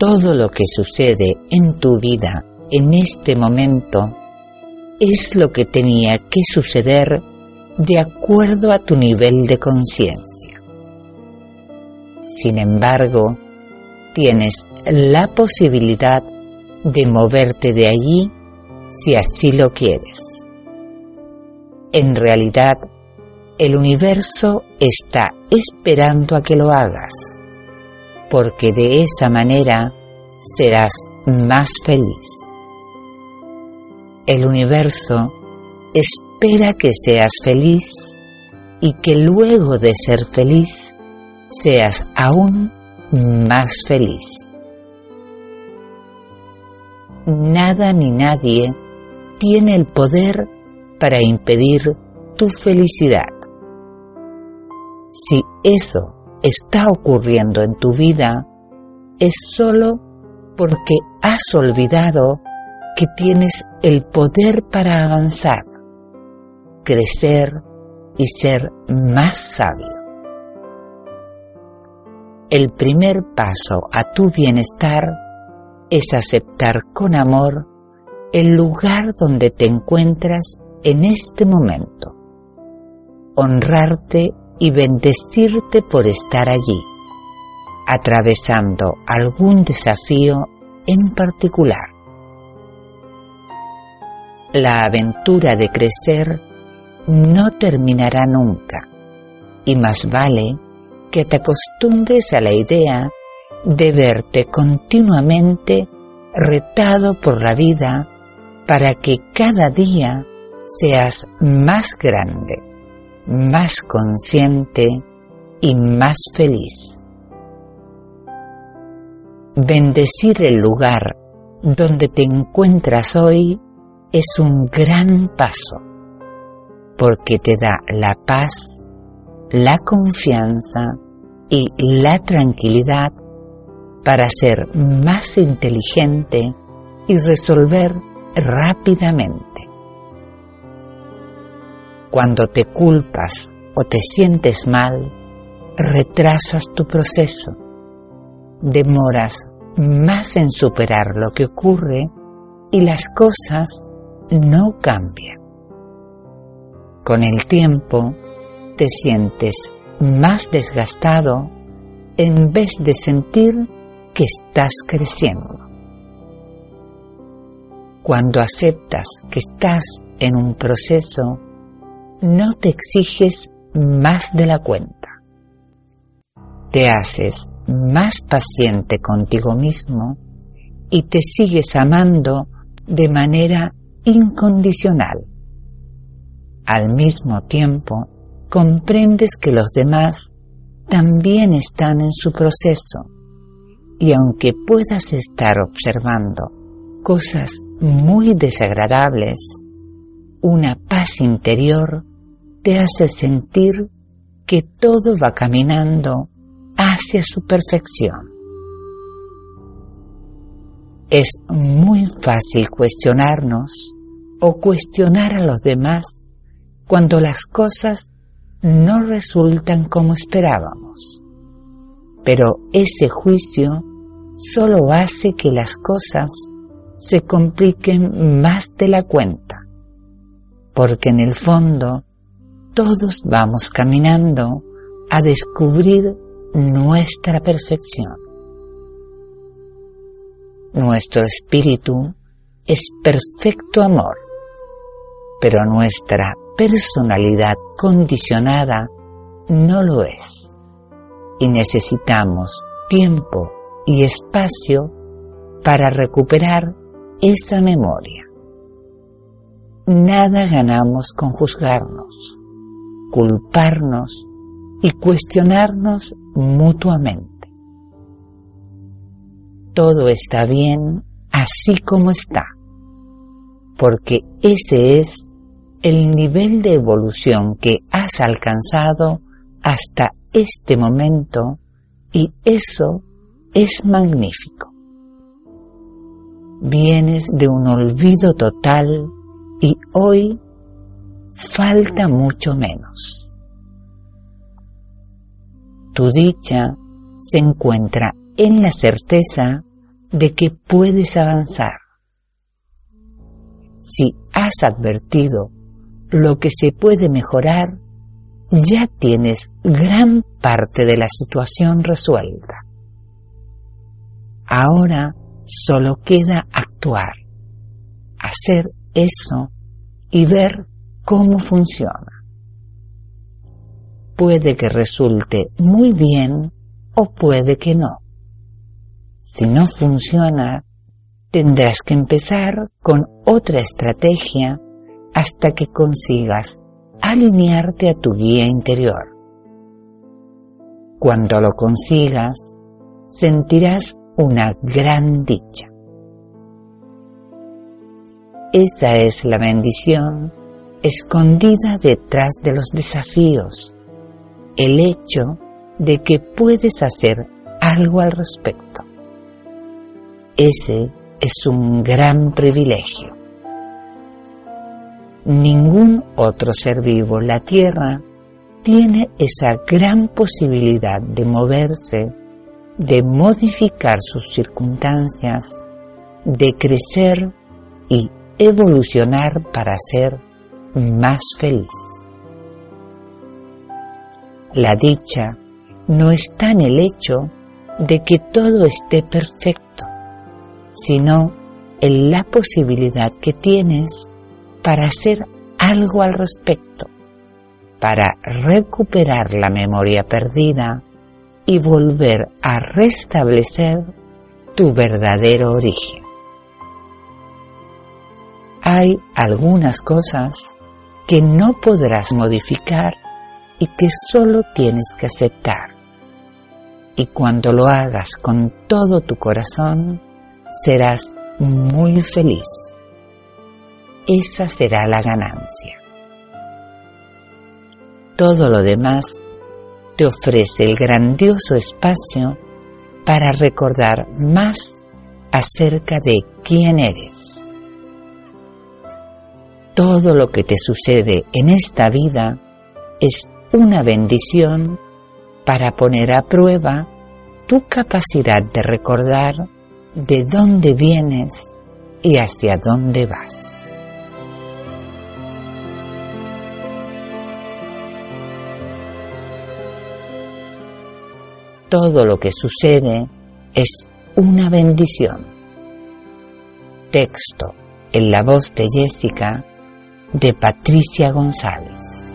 Todo lo que sucede en tu vida en este momento es lo que tenía que suceder de acuerdo a tu nivel de conciencia. Sin embargo, tienes la posibilidad de moverte de allí si así lo quieres. En realidad, el universo está esperando a que lo hagas, porque de esa manera serás más feliz. El universo espera que seas feliz y que luego de ser feliz seas aún más feliz. Nada ni nadie tiene el poder para impedir tu felicidad. Si eso está ocurriendo en tu vida, es solo porque has olvidado que tienes el poder para avanzar, crecer y ser más sabio. El primer paso a tu bienestar es aceptar con amor el lugar donde te encuentras en este momento, honrarte y bendecirte por estar allí, atravesando algún desafío en particular. La aventura de crecer no terminará nunca y más vale que te acostumbres a la idea de verte continuamente retado por la vida para que cada día seas más grande, más consciente y más feliz. Bendecir el lugar donde te encuentras hoy es un gran paso, porque te da la paz, la confianza y la tranquilidad para ser más inteligente y resolver rápidamente. Cuando te culpas o te sientes mal, retrasas tu proceso, demoras más en superar lo que ocurre y las cosas no cambian. Con el tiempo te sientes más desgastado en vez de sentir que estás creciendo. Cuando aceptas que estás en un proceso, no te exiges más de la cuenta. Te haces más paciente contigo mismo y te sigues amando de manera incondicional. Al mismo tiempo, comprendes que los demás también están en su proceso y aunque puedas estar observando cosas muy desagradables, una paz interior te hace sentir que todo va caminando hacia su perfección. Es muy fácil cuestionarnos o cuestionar a los demás cuando las cosas no resultan como esperábamos. Pero ese juicio solo hace que las cosas se compliquen más de la cuenta, porque en el fondo todos vamos caminando a descubrir nuestra perfección. Nuestro espíritu es perfecto amor, pero nuestra personalidad condicionada no lo es. Y necesitamos tiempo y espacio para recuperar esa memoria. Nada ganamos con juzgarnos, culparnos y cuestionarnos mutuamente. Todo está bien así como está, porque ese es el nivel de evolución que has alcanzado hasta este momento y eso es magnífico. Vienes de un olvido total y hoy falta mucho menos. Tu dicha se encuentra en la certeza de que puedes avanzar. Si has advertido lo que se puede mejorar, ya tienes gran parte de la situación resuelta. Ahora solo queda actuar, hacer eso y ver cómo funciona. Puede que resulte muy bien o puede que no. Si no funciona, tendrás que empezar con otra estrategia hasta que consigas alinearte a tu guía interior. Cuando lo consigas, sentirás una gran dicha. Esa es la bendición escondida detrás de los desafíos, el hecho de que puedes hacer algo al respecto. Ese es un gran privilegio. Ningún otro ser vivo la Tierra tiene esa gran posibilidad de moverse, de modificar sus circunstancias, de crecer y evolucionar para ser más feliz. La dicha no está en el hecho de que todo esté perfecto, sino en la posibilidad que tienes para hacer algo al respecto, para recuperar la memoria perdida y volver a restablecer tu verdadero origen. Hay algunas cosas que no podrás modificar y que solo tienes que aceptar. Y cuando lo hagas con todo tu corazón, serás muy feliz. Esa será la ganancia. Todo lo demás te ofrece el grandioso espacio para recordar más acerca de quién eres. Todo lo que te sucede en esta vida es una bendición para poner a prueba tu capacidad de recordar de dónde vienes y hacia dónde vas. Todo lo que sucede es una bendición. Texto en la voz de Jessica de Patricia González.